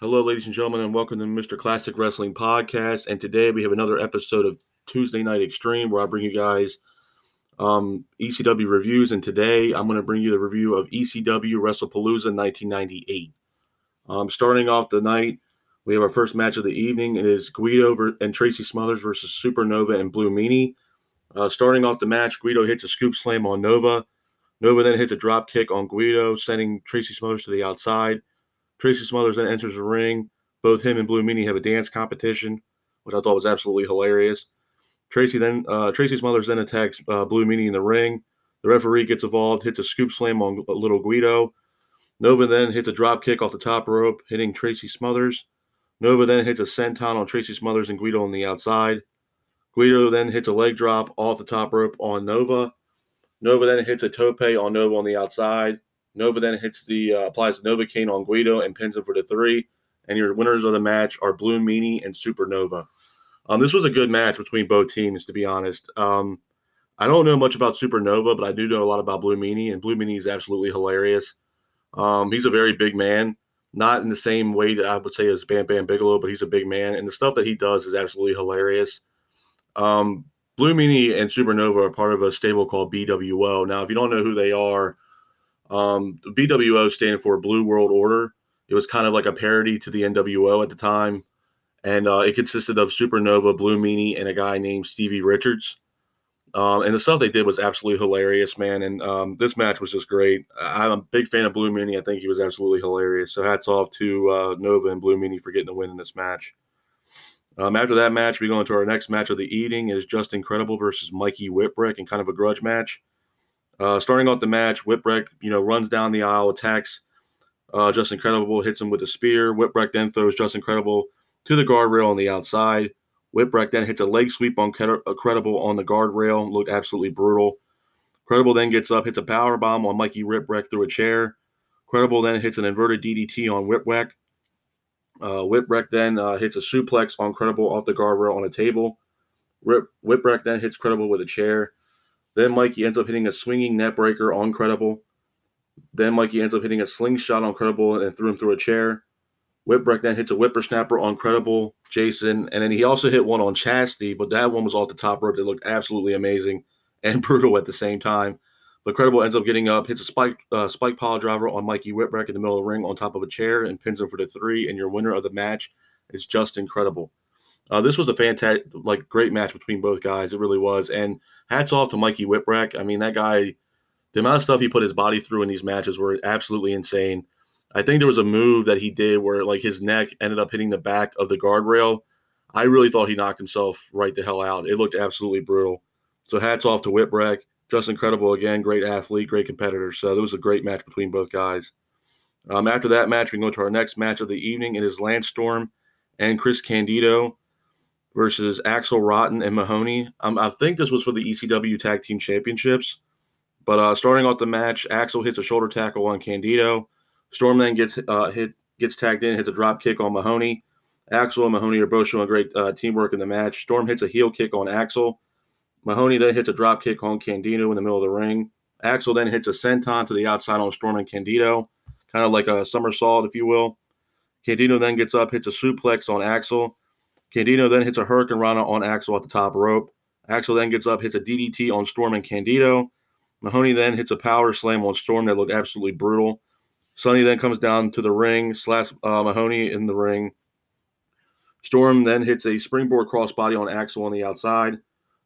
Hello, ladies and gentlemen, and welcome to Mr. Classic Wrestling Podcast. And today we have another episode of Tuesday Night Extreme where I bring you guys um, ECW reviews. And today I'm going to bring you the review of ECW WrestlePalooza 1998. Um, starting off the night, we have our first match of the evening. It is Guido and Tracy Smothers versus Supernova and Blue Meanie. Uh, starting off the match, Guido hits a scoop slam on Nova. Nova then hits a drop kick on Guido, sending Tracy Smothers to the outside. Tracy Smothers then enters the ring. Both him and Blue Meanie have a dance competition, which I thought was absolutely hilarious. Tracy then uh, Tracy Smothers then attacks uh, Blue Meanie in the ring. The referee gets involved, hits a scoop slam on Little Guido. Nova then hits a drop kick off the top rope, hitting Tracy Smothers. Nova then hits a senton on Tracy Smothers and Guido on the outside. Guido then hits a leg drop off the top rope on Nova. Nova then hits a tope on Nova on the outside. Nova then hits the uh, applies Novocaine on Guido and pins him for the three. And your winners of the match are Blue Meanie and Supernova. Um, this was a good match between both teams, to be honest. Um, I don't know much about Supernova, but I do know a lot about Blue Meanie, and Blue Meanie is absolutely hilarious. Um, he's a very big man, not in the same way that I would say as Bam Bam Bigelow, but he's a big man, and the stuff that he does is absolutely hilarious. Um, Blue Meanie and Supernova are part of a stable called BWO. Now, if you don't know who they are, um, BWO standing for Blue World Order. It was kind of like a parody to the NWO at the time, and uh, it consisted of Supernova, Blue Meanie, and a guy named Stevie Richards. Um, and the stuff they did was absolutely hilarious, man. And um, this match was just great. I'm a big fan of Blue Meanie. I think he was absolutely hilarious. So hats off to uh, Nova and Blue Meanie for getting the win in this match. Um, after that match, we go into our next match of the evening is Justin Credible versus Mikey Whipwreck and kind of a grudge match. Uh, starting off the match, Whipwreck, you know, runs down the aisle, attacks uh, Justin Credible, hits him with a spear. Whipwreck then throws Justin Credible to the guardrail on the outside. Whipwreck then hits a leg sweep on Credible on the guardrail. Looked absolutely brutal. Credible then gets up, hits a power bomb on Mikey Whipwreck through a chair. Credible then hits an inverted DDT on Whipwreck. Uh, Whipwreck then uh, hits a suplex on Credible off the guardrail on a table. Whip, Whipwreck then hits Credible with a chair. Then Mikey ends up hitting a swinging neck breaker on Credible. Then Mikey ends up hitting a slingshot on Credible and threw him through a chair. Whipwreck then hits a whippersnapper on Credible, Jason, and then he also hit one on Chastity, but that one was off the top rope. That looked absolutely amazing and brutal at the same time. But Credible ends up getting up, hits a spike uh, spike pile driver on Mikey Whipwreck in the middle of the ring on top of a chair, and pins him for the three. And your winner of the match is Justin Credible. Uh, this was a fantastic, like, great match between both guys. It really was. And hats off to Mikey Whipwreck. I mean, that guy, the amount of stuff he put his body through in these matches were absolutely insane. I think there was a move that he did where like his neck ended up hitting the back of the guardrail. I really thought he knocked himself right the hell out. It looked absolutely brutal. So hats off to Whipwreck. Justin Credible again. Great athlete, great competitor. So it was a great match between both guys. Um, after that match, we can go to our next match of the evening. It is Lance Storm and Chris Candido versus Axl Rotten and Mahoney. Um, I think this was for the ECW Tag Team Championships. But uh, starting off the match, Axl hits a shoulder tackle on Candido. Storm then gets uh, hit, gets tagged in, hits a drop kick on Mahoney. Axl and Mahoney are both showing great uh, teamwork in the match. Storm hits a heel kick on Axl. Mahoney then hits a drop kick on Candido in the middle of the ring. Axl then hits a senton to the outside on Storm and Candido, kind of like a somersault, if you will. Candido then gets up, hits a suplex on Axl. Candido then hits a Hurricane Rana on Axl at the top rope. Axl then gets up, hits a DDT on Storm and Candido. Mahoney then hits a power slam on Storm that looked absolutely brutal. Sunny then comes down to the ring, slaps uh, Mahoney in the ring. Storm then hits a springboard crossbody on Axl on the outside.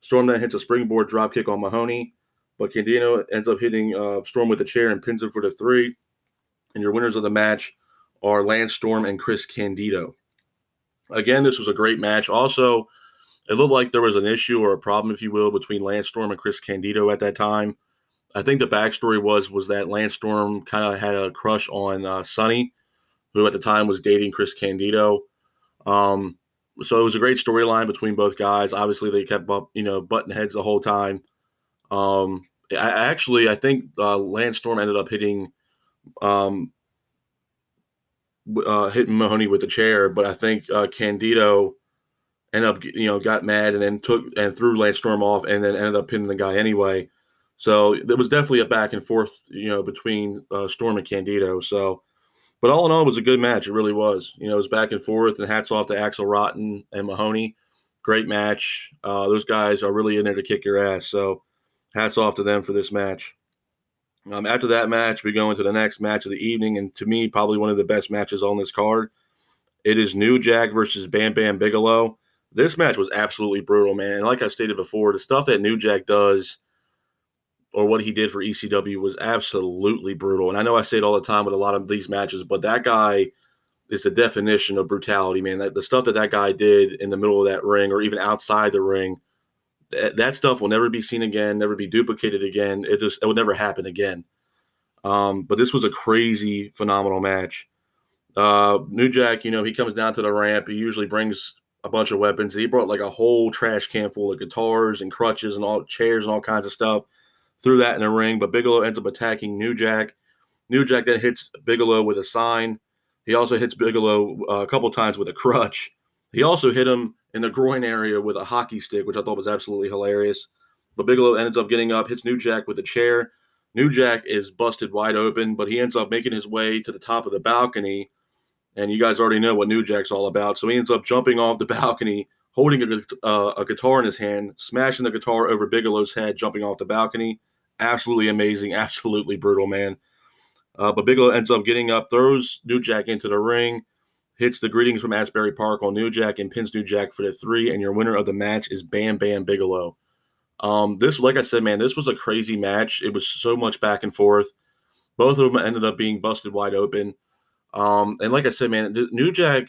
Storm then hits a springboard dropkick on Mahoney, but Candido ends up hitting uh, Storm with a chair and pins him for the three. And your winners of the match are Lance Storm and Chris Candido. Again, this was a great match. Also, it looked like there was an issue or a problem, if you will, between Lance Storm and Chris Candido at that time. I think the backstory was was that Lance Storm kind of had a crush on uh, Sunny, who at the time was dating Chris Candido. Um, so it was a great storyline between both guys. Obviously, they kept up, you know, button heads the whole time. Um, I, actually, I think uh, Lance Storm ended up hitting, um, uh, hitting Mahoney with the chair, but I think uh, Candido ended up, you know, got mad and then took and threw Lance Storm off, and then ended up pinning the guy anyway. So there was definitely a back and forth, you know, between uh, Storm and Candido. So But all in all, it was a good match. It really was. You know, it was back and forth, and hats off to Axl Rotten and Mahoney. Great match. Uh, those guys are really in there to kick your ass. So hats off to them for this match. Um, after that match, we go into the next match of the evening, and to me, probably one of the best matches on this card. It is New Jack versus Bam Bam Bigelow. This match was absolutely brutal, man. And like I stated before, the stuff that New Jack does or what he did for ECW was absolutely brutal. And I know I say it all the time with a lot of these matches, but that guy is the definition of brutality, man. That the stuff that that guy did in the middle of that ring or even outside the ring, that, stuff will never be seen again, never be duplicated again. It just it will never happen again. Um, but this was a crazy, phenomenal match. Uh, New Jack, you know, he comes down to the ramp. He usually brings a bunch of weapons. He brought like a whole trash can full of guitars and crutches and all chairs and all kinds of stuff. Threw that in the ring, but Bigelow ends up attacking New Jack. New Jack then hits Bigelow with a sign. He also hits Bigelow uh, a couple times with a crutch. He also hit him in the groin area with a hockey stick, which I thought was absolutely hilarious. But Bigelow ends up getting up, hits New Jack with a chair. New Jack is busted wide open, but he ends up making his way to the top of the balcony and you guys already know what New Jack's all about. So he ends up jumping off the balcony, holding a, uh, a guitar in his hand, smashing the guitar over Bigelow's head, jumping off the balcony. Absolutely amazing, absolutely brutal, man. Uh, but Bigelow ends up getting up, throws New Jack into the ring, hits the greetings from Asbury Park on New Jack, and pins New Jack for the three. And your winner of the match is Bam Bam Bigelow. Um, this, like I said, man, this was a crazy match. It was so much back and forth. Both of them ended up being busted wide open. Um, and like I said, man, New Jack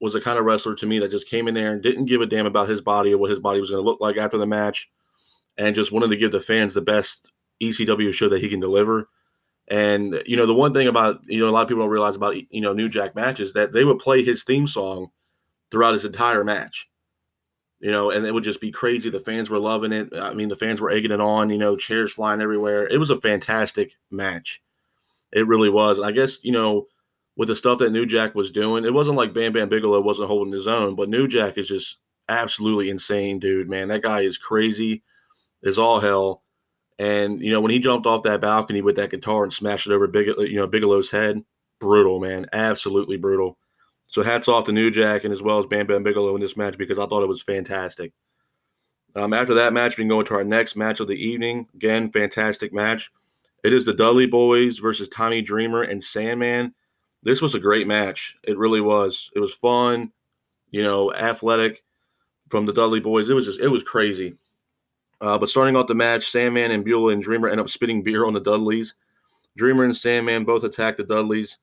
was a kind of wrestler to me that just came in there and didn't give a damn about his body or what his body was going to look like after the match, and just wanted to give the fans the best ECW show that he can deliver. And you know, the one thing about you know a lot of people don't realize about you know New Jack matches that they would play his theme song throughout his entire match. You know, and it would just be crazy. The fans were loving it. I mean, the fans were egging it on. You know, chairs flying everywhere. It was a fantastic match. It really was. I guess you know with the stuff that New Jack was doing. It wasn't like Bam Bam Bigelow wasn't holding his own, but New Jack is just absolutely insane, dude. Man, that guy is crazy, is all hell. And you know when he jumped off that balcony with that guitar and smashed it over Big, you know Bigelow's head, brutal, man, absolutely brutal. So hats off to New Jack and as well as Bam Bam Bigelow in this match because I thought it was fantastic. Um, after that match, we can go into our next match of the evening. Again, fantastic match. It is the Dudley Boys versus Tommy Dreamer and Sandman this was a great match. It really was. It was fun, you know, athletic from the Dudley boys. It was just, it was crazy. Uh, but starting off the match, Sandman and Beulah and Dreamer end up spitting beer on the Dudleys. Dreamer and Sandman both attack the Dudleys.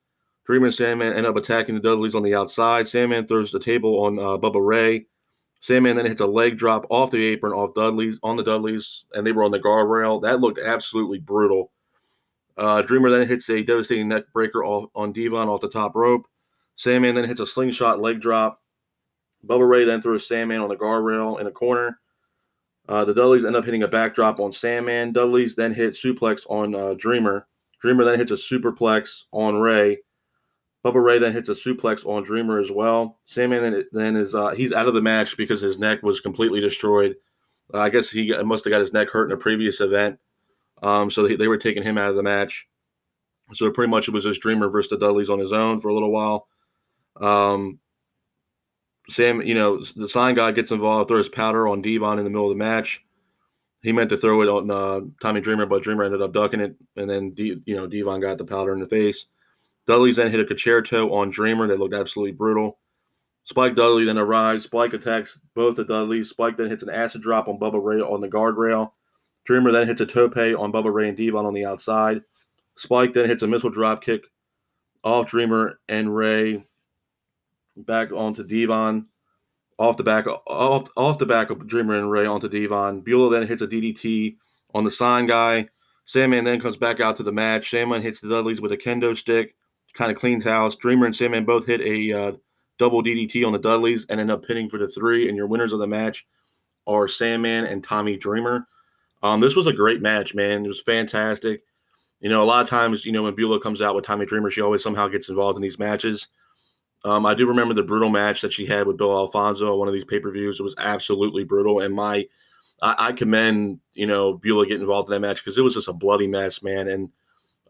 Dreamer and Sandman end up attacking the Dudleys on the outside. Sandman throws the table on uh, Bubba Ray. Sandman then hits a leg drop off the apron off Dudleys on the Dudleys, and they were on the guardrail. That looked absolutely brutal. Uh, Dreamer then hits a devastating neck breaker off, on Devon off the top rope. Sandman then hits a slingshot leg drop. Bubba Ray then throws Sandman on the guardrail in a corner. Uh, the Dudleys end up hitting a backdrop on Sandman. Dudleys then hit suplex on uh, Dreamer. Dreamer then hits a superplex on Ray. Bubba Ray then hits a suplex on Dreamer as well. Sandman then, then is uh, he's out of the match because his neck was completely destroyed. Uh, I guess he must have got his neck hurt in a previous event. Um, so they, they were taking him out of the match. So pretty much it was just Dreamer versus the Dudleys on his own for a little while. Um, Sam, you know, the sign guy gets involved, throws powder on Devon in the middle of the match. He meant to throw it on uh, Tommy Dreamer, but Dreamer ended up ducking it, and then D, you know Devon got the powder in the face. Dudley's then hit a Con-Chair-To on Dreamer that looked absolutely brutal. Spike Dudley then arrives. Spike attacks both the Dudleys. Spike then hits an acid drop on Bubba Ray on the guardrail. Dreamer then hits a tope on Bubba Ray and Devon on the outside. Spike then hits a missile drop kick off Dreamer and Ray back onto Devon. Off the back off off the back of Dreamer and Ray onto Devon. Beulah then hits a DDT on the sign guy. Sandman then comes back out to the match. Sandman hits the Dudleys with a kendo stick, kind of cleans house. Dreamer and Sandman both hit a uh, double DDT on the Dudleys and end up pinning for the three. And your winners of the match are Sandman and Tommy Dreamer. Um, this was a great match, man. It was fantastic. You know, a lot of times, you know, when Beulah comes out with Tommy Dreamer, she always somehow gets involved in these matches. Um, I do remember the brutal match that she had with Bill Alfonso on one of these pay per views. It was absolutely brutal, and my I, I commend you know Beulah getting involved in that match because it was just a bloody mess, man. And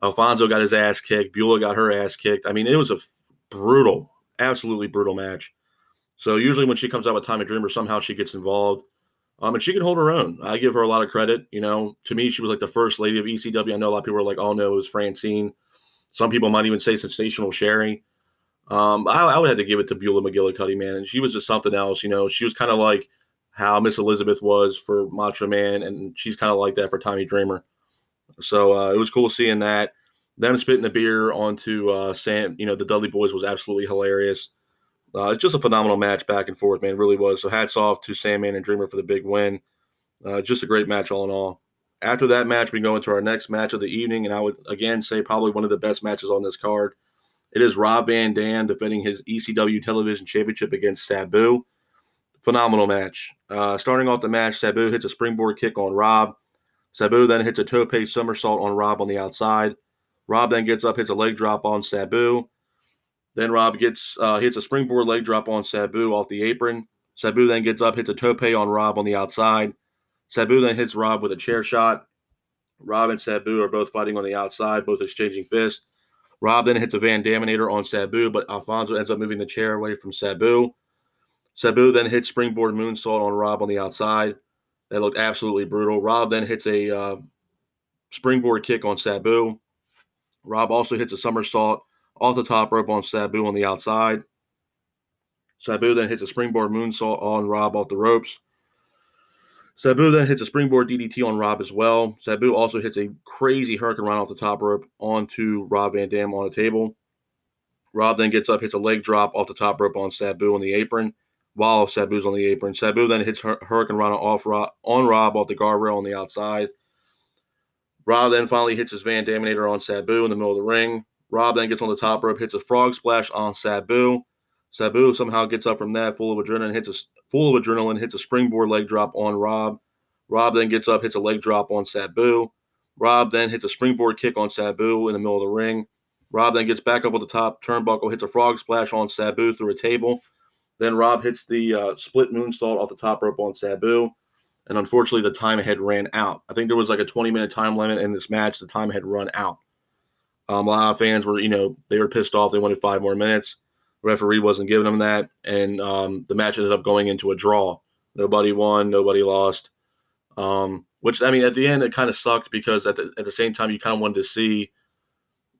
Alfonso got his ass kicked. Beulah got her ass kicked. I mean, it was a brutal, absolutely brutal match. So usually when she comes out with Time Tommy Dreamer, somehow she gets involved. Um, and she can hold her own. I give her a lot of credit. You know, to me, she was like the first lady of ECW. I know a lot of people are like, "Oh no, it was Francine." Some people might even say sensational Sherri. Um, I, I, would have to give it to Beulah McGillicuddy, man. And she was just something else. You know, she was kind of like how Miss Elizabeth was for Macho Man, and she's kind of like that for Tommy Dreamer. So uh, it was cool seeing that. Them spitting the beer onto uh, Sam, you know, the Dudley Boys was absolutely hilarious. Uh, it's just a phenomenal match back and forth, man. It really was. So hats off to Sandman and Dreamer for the big win. Uh, just a great match all in all. After that match, we go into our next match of the evening, and I would again say probably one of the best matches on this card. It is Rob Van Dam defending his ECW Television Championship against Sabu. Phenomenal match. Uh, starting off the match, Sabu hits a springboard kick on Rob. Sabu then hits a tope somersault on Rob on the outside. Rob then gets up, hits a leg drop on Sabu. Then Rob gets uh, hits a springboard leg drop on Sabu off the apron. Sabu then gets up, hits a tope on Rob on the outside. Sabu then hits Rob with a chair shot. Rob and Sabu are both fighting on the outside, both exchanging fists. Rob then hits a Van Daminator on Sabu, but Alfonso ends up moving the chair away from Sabu. Sabu then hits springboard moonsault on Rob on the outside. That looked absolutely brutal. Rob then hits a uh, springboard kick on Sabu. Rob also hits a somersault off the top rope on Sabu on the outside. Sabu then hits a springboard moonsault on Rob off the ropes. Sabu then hits a springboard DDT on Rob as well. Sabu also hits a crazy hurricane run off the top rope onto Rob Van Dam on the table. Rob then gets up, hits a leg drop off the top rope on Sabu on the apron while Sabu's on the apron. Sabu then hits Hurricane Rana off Rob, on Rob off the guardrail on the outside. Rob then finally hits his Van Daminator on Sabu in the middle of the ring. Rob then gets on the top rope, hits a frog splash on Sabu. Sabu somehow gets up from that, full of adrenaline, hits a full of adrenaline, hits a springboard leg drop on Rob. Rob then gets up, hits a leg drop on Sabu. Rob then hits a springboard kick on Sabu in the middle of the ring. Rob then gets back up on the top turnbuckle, hits a frog splash on Sabu through a table. Then Rob hits the uh, split moonsault off the top rope on Sabu. And unfortunately, the time had ran out. I think there was like a 20 minute time limit in this match. The time had run out. Um, a lot of fans were, you know, they were pissed off. They wanted five more minutes. Referee wasn't giving them that. And um, the match ended up going into a draw. Nobody won, nobody lost. Um, which, I mean, at the end, it kind of sucked because at the, at the same time, you kind of wanted to see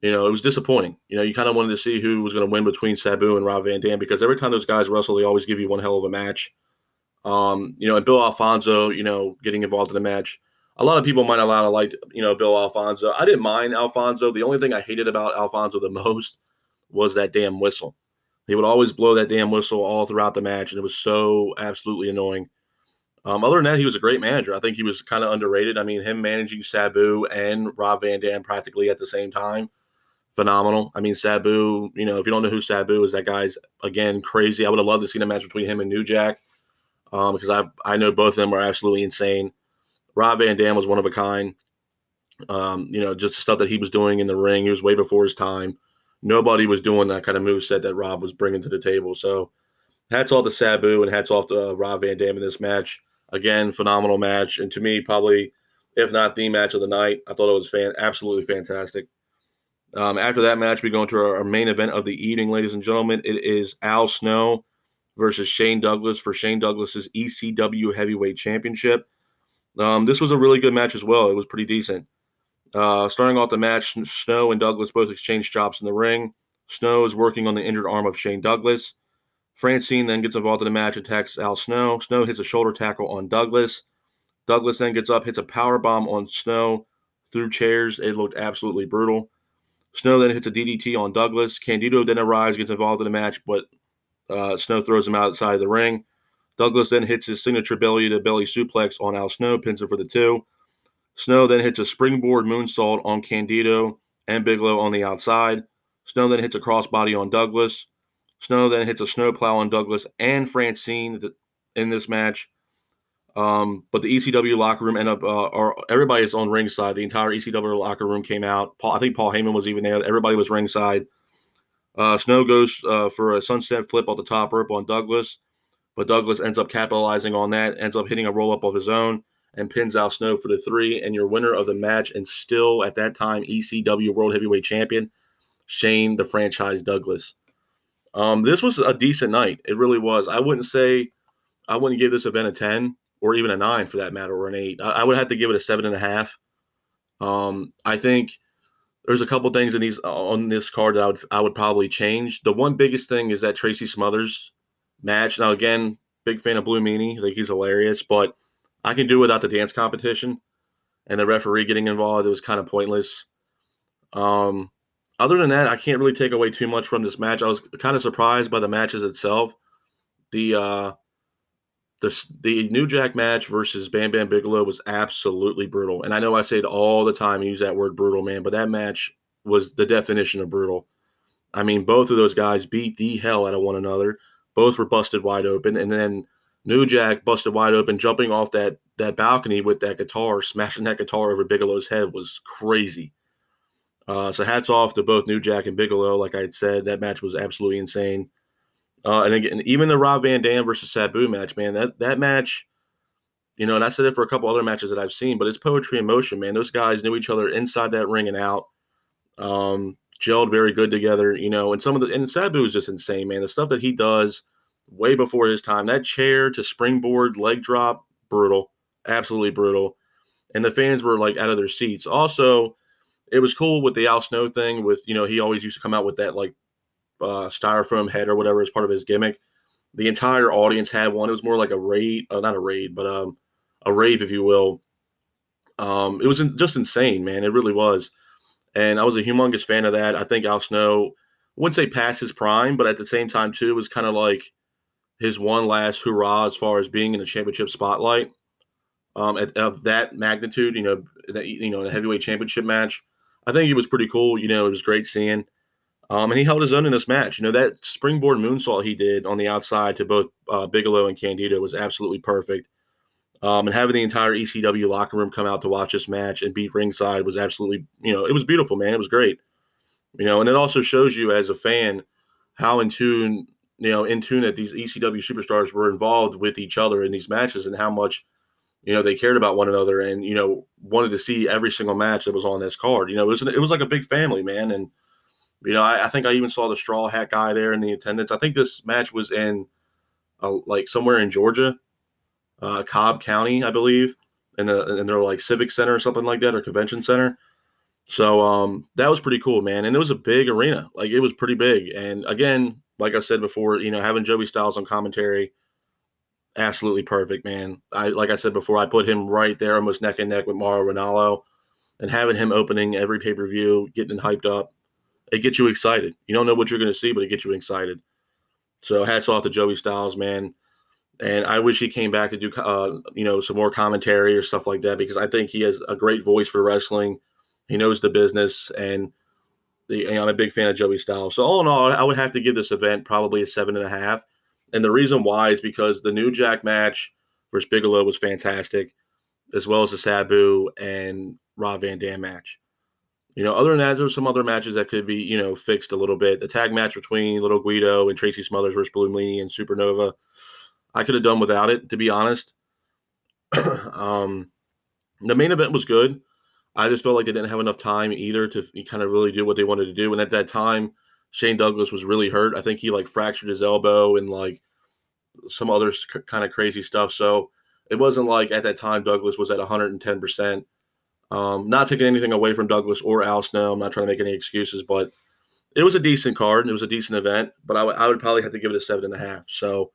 you know, it was disappointing. You know, you kind of wanted to see who was going to win between Sabu and Rob Van Dam because every time those guys wrestle, they always give you one hell of a match. Um, you know, and Bill Alfonso, you know, getting involved in the match. A lot of people might not have liked, you know, Bill Alfonso. I didn't mind Alfonso. The only thing I hated about Alfonso the most was that damn whistle. He would always blow that damn whistle all throughout the match, and it was so absolutely annoying. Um, other than that, he was a great manager. I think he was kind of underrated. I mean, him managing Sabu and Rob Van Dam practically at the same time phenomenal. I mean, Sabu, you know, if you don't know who Sabu is, that guy's again crazy. I would have loved to see a match between him and New Jack um, because I I know both of them are absolutely insane. Rob Van Dam was one of a kind. Um, you know, just the stuff that he was doing in the ring, he was way before his time. Nobody was doing that kind of move set that Rob was bringing to the table. So, hats off to Sabu and hats off to uh, Rob Van Dam in this match. Again, phenomenal match, and to me, probably if not the match of the night. I thought it was fan absolutely fantastic. Um, after that match, we go into our, our, main event of the evening, ladies and gentlemen. It is Al Snow versus Shane Douglas for Shane Douglas's ECW Heavyweight Championship. Um, this was a really good match as well. It was pretty decent. Uh, starting off the match, Snow and Douglas both exchange chops in the ring. Snow is working on the injured arm of Shane Douglas. Francine then gets involved in the match, attacks Al Snow. Snow hits a shoulder tackle on Douglas. Douglas then gets up, hits a power bomb on Snow through chairs. It looked absolutely brutal. Snow then hits a DDT on Douglas. Candido then arrives, gets involved in the match, but uh, Snow throws him outside of the ring. Douglas then hits his signature belly to belly suplex on Al Snow, pins him for the two. Snow then hits a springboard moonsault on Candido and Bigelow on the outside. Snow then hits a crossbody on Douglas. Snow then hits a snowplow on Douglas and Francine in this match. Um, but the ECW locker room ended up, uh, or everybody's on ringside. The entire ECW locker room came out. Paul, I think Paul Heyman was even there. Everybody was ringside. Uh, Snow goes uh, for a sunset flip off the top rope on Douglas, but Douglas ends up capitalizing on that, ends up hitting a roll up of his own, and pins Al Snow for the three. And your winner of the match, and still at that time ECW World Heavyweight Champion, Shane the Franchise Douglas. Um, this was a decent night. It really was. I wouldn't say I wouldn't give this event a ten or even a nine for that matter, or an eight. I, I would have to give it a seven and a half. Um, I think there's a couple things in these on this card that I would I would probably change. The one biggest thing is that Tracy Smothers match. Now again, big fan of Blue Meanie, I think he's hilarious, but I can do without the dance competition and the referee getting involved. It was kind of pointless. Um, other than that, I can't really take away too much from this match. I was kind of surprised by the matches itself. The uh, the the New Jack match versus Bam Bam Bigelow was absolutely brutal. And I know I say it all the time, use that word brutal, man, but that match was the definition of brutal. I mean, both of those guys beat the hell out of one another. Both were busted wide open, and then New Jack busted wide open, jumping off that that balcony with that guitar, smashing that guitar over Bigelow's head was crazy. Uh, so hats off to both New Jack and Bigelow. Like I said, that match was absolutely insane. Uh, and again, even the Rob Van Dam versus Sabu match, man, that that match, you know, and I said it for a couple other matches that I've seen, but it's poetry in motion, man. Those guys knew each other inside that ring and out. Um, gelled very good together, you know, and some of the and Sabu is just insane, man. The stuff that he does way before his time, that chair to springboard leg drop, brutal, absolutely brutal. And the fans were like out of their seats. Also, it was cool with the Al Snow thing. With you know, he always used to come out with that like uh, styrofoam head or whatever as part of his gimmick. The entire audience had one. It was more like a raid, uh, not a raid, but um, a rave, if you will. Um, it was in, just insane, man. It really was. And I was a humongous fan of that. I think Al Snow, I wouldn't say past his prime, but at the same time, too, it was kind of like his one last hurrah as far as being in the championship spotlight. Um, at, of that magnitude, you know, that, you know, the heavyweight championship match, I think it was pretty cool. You know, it was great seeing. Um, and he held his own in this match. You know, that springboard moonsault he did on the outside to both uh, Bigelow and Candido was absolutely perfect. Um, and having the entire ECW locker room come out to watch this match and beat ringside was absolutely, you know, it was beautiful, man. It was great. You know, and it also shows you as a fan how in tune, you know, in tune that these ECW superstars were involved with each other in these matches and how much, you know, they cared about one another and, you know, wanted to see every single match that was on this card. You know, it was, it was like a big family, man. And, you know, I, I, think I even saw the straw hat guy there in the attendance. I think this match was in uh, like somewhere in Georgia, uh, Cobb County, I believe, in the in their like civic center or something like that or convention center. So um, that was pretty cool, man. And it was a big arena, like it was pretty big. And again, like I said before, you know, having Joey Styles on commentary, absolutely perfect, man. I like I said before, I put him right there, almost neck and neck with Mauro Ranallo, and having him opening every pay per view, getting hyped up it gets you excited. You don't know what you're going to see, but it gets you excited. So hats off to Joey Styles, man. And I wish he came back to do, uh, you know, some more commentary or stuff like that because I think he has a great voice for wrestling. He knows the business, and the, I'm a big fan of Joey Styles. So all in all, I would have to give this event probably a seven and a half. And the reason why is because the New Jack match versus Bigelow was fantastic, as well as the Sabu and Rob Van Dam match. You know, other than that, there's some other matches that could be, you know, fixed a little bit. The tag match between Little Guido and Tracy Smothers versus Blue and Supernova, I could have done without it, to be honest. um, the main event was good. I just felt like they didn't have enough time either to kind of really do what they wanted to do. And at that time, Shane Douglas was really hurt. I think he like fractured his elbow and like some other kind of crazy stuff. So it wasn't like at that time Douglas was at 110%. Um, not taking anything away from Douglas or Al Snow. I'm not trying to make any excuses, but it was a decent card and it was a decent event. But I, w- I would probably have to give it a seven and a half. So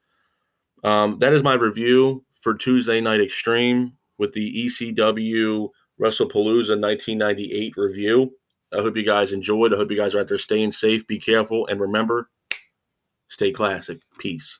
um, that is my review for Tuesday Night Extreme with the ECW WrestlePalooza 1998 review. I hope you guys enjoyed. I hope you guys are out there staying safe. Be careful. And remember, stay classic. Peace.